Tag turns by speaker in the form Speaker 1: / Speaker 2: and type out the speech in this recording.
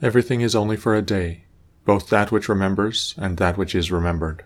Speaker 1: Everything is only for a day, both that which remembers and that which is remembered.